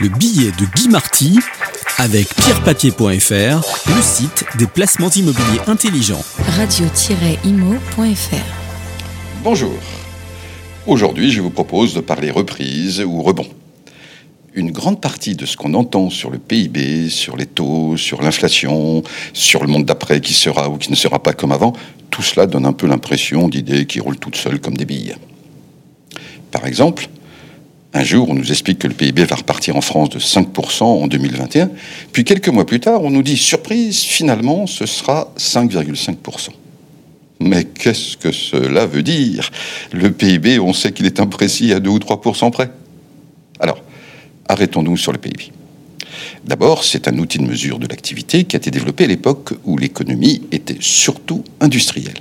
Le billet de Guy Marty avec pierrepapier.fr, le site des placements immobiliers intelligents. Radio-imo.fr Bonjour. Aujourd'hui, je vous propose de parler reprise ou rebond. Une grande partie de ce qu'on entend sur le PIB, sur les taux, sur l'inflation, sur le monde d'après qui sera ou qui ne sera pas comme avant, tout cela donne un peu l'impression d'idées qui roulent toutes seules comme des billes. Par exemple, un jour, on nous explique que le PIB va repartir en France de 5% en 2021, puis quelques mois plus tard, on nous dit, surprise, finalement, ce sera 5,5%. Mais qu'est-ce que cela veut dire? Le PIB, on sait qu'il est imprécis à 2 ou 3% près. Alors, arrêtons-nous sur le PIB. D'abord, c'est un outil de mesure de l'activité qui a été développé à l'époque où l'économie était surtout industrielle.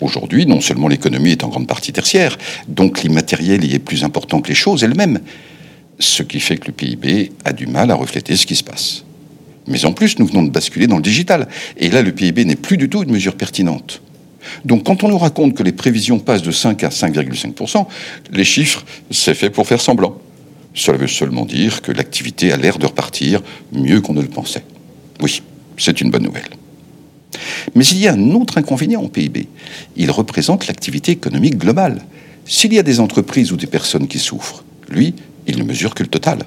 Aujourd'hui, non seulement l'économie est en grande partie tertiaire, donc l'immatériel y est plus important que les choses elles-mêmes, ce qui fait que le PIB a du mal à refléter ce qui se passe. Mais en plus, nous venons de basculer dans le digital, et là, le PIB n'est plus du tout une mesure pertinente. Donc quand on nous raconte que les prévisions passent de 5 à 5,5%, les chiffres, c'est fait pour faire semblant. Cela veut seulement dire que l'activité a l'air de repartir mieux qu'on ne le pensait. Oui, c'est une bonne nouvelle. Mais il y a un autre inconvénient au PIB. Il représente l'activité économique globale. S'il y a des entreprises ou des personnes qui souffrent, lui, il ne mesure que le total.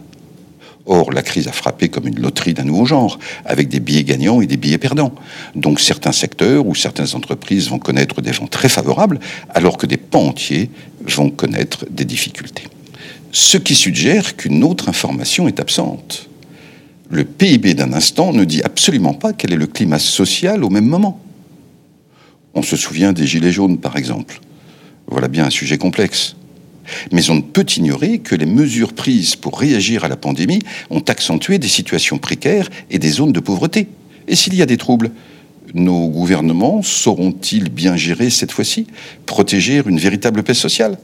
Or, la crise a frappé comme une loterie d'un nouveau genre, avec des billets gagnants et des billets perdants. Donc certains secteurs ou certaines entreprises vont connaître des vents très favorables, alors que des pans entiers vont connaître des difficultés. Ce qui suggère qu'une autre information est absente le PIB d'un instant ne dit absolument pas quel est le climat social au même moment. On se souvient des Gilets jaunes, par exemple. Voilà bien un sujet complexe. Mais on ne peut ignorer que les mesures prises pour réagir à la pandémie ont accentué des situations précaires et des zones de pauvreté. Et s'il y a des troubles, nos gouvernements sauront-ils bien gérer cette fois-ci, protéger une véritable paix sociale?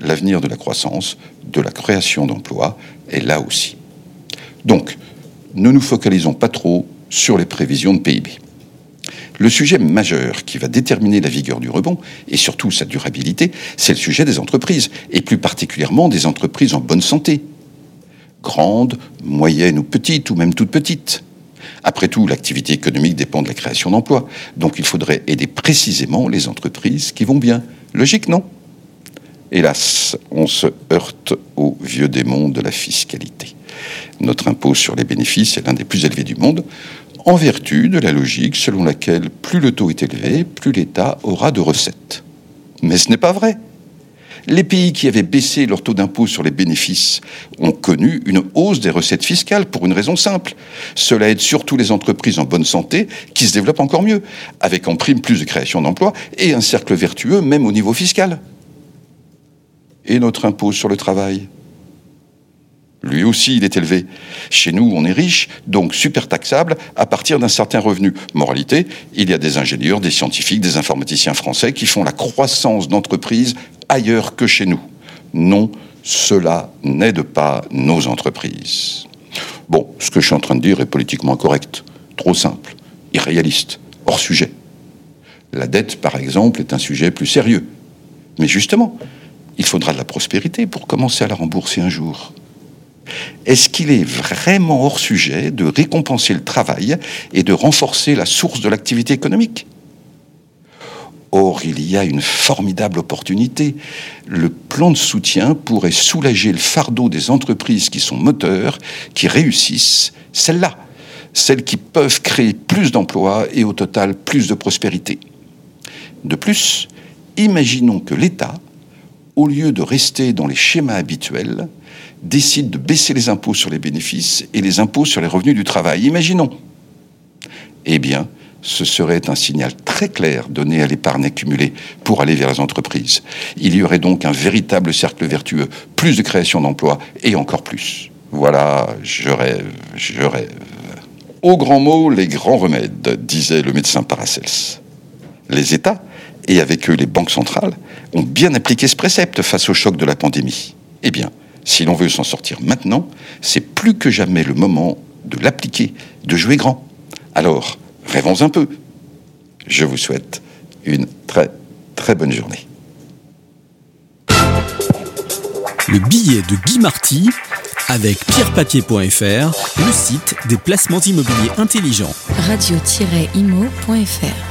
L'avenir de la croissance, de la création d'emplois est là aussi. Donc, ne nous focalisons pas trop sur les prévisions de PIB. Le sujet majeur qui va déterminer la vigueur du rebond et surtout sa durabilité, c'est le sujet des entreprises, et plus particulièrement des entreprises en bonne santé. Grandes, moyennes ou petites, ou même toutes petites. Après tout, l'activité économique dépend de la création d'emplois, donc il faudrait aider précisément les entreprises qui vont bien. Logique, non? Hélas, on se heurte au vieux démon de la fiscalité. Notre impôt sur les bénéfices est l'un des plus élevés du monde, en vertu de la logique selon laquelle plus le taux est élevé, plus l'État aura de recettes. Mais ce n'est pas vrai. Les pays qui avaient baissé leur taux d'impôt sur les bénéfices ont connu une hausse des recettes fiscales pour une raison simple. Cela aide surtout les entreprises en bonne santé qui se développent encore mieux, avec en prime plus de création d'emplois et un cercle vertueux même au niveau fiscal. Et notre impôt sur le travail? Lui aussi, il est élevé. Chez nous, on est riche, donc super taxable à partir d'un certain revenu. Moralité, il y a des ingénieurs, des scientifiques, des informaticiens français qui font la croissance d'entreprises ailleurs que chez nous. Non, cela n'aide pas nos entreprises. Bon, ce que je suis en train de dire est politiquement incorrect, trop simple, irréaliste, hors sujet. La dette, par exemple, est un sujet plus sérieux. Mais justement, il faudra de la prospérité pour commencer à la rembourser un jour. Est-ce qu'il est vraiment hors sujet de récompenser le travail et de renforcer la source de l'activité économique? Or, il y a une formidable opportunité. Le plan de soutien pourrait soulager le fardeau des entreprises qui sont moteurs, qui réussissent, celles-là, celles qui peuvent créer plus d'emplois et au total plus de prospérité. De plus, imaginons que l'État, au lieu de rester dans les schémas habituels, décide de baisser les impôts sur les bénéfices et les impôts sur les revenus du travail. Imaginons. Eh bien, ce serait un signal très clair donné à l'épargne accumulée pour aller vers les entreprises. Il y aurait donc un véritable cercle vertueux, plus de création d'emplois et encore plus. Voilà, je rêve, je rêve. Au grand mot, les grands remèdes, disait le médecin Paracels. Les États, et avec eux les banques centrales, ont bien appliqué ce précepte face au choc de la pandémie. Eh bien, si l'on veut s'en sortir maintenant, c'est plus que jamais le moment de l'appliquer, de jouer grand. Alors, rêvons un peu. Je vous souhaite une très très bonne journée. Le billet de Guy Marty avec pierrepapier.fr, le site des placements immobiliers intelligents. radio-imo.fr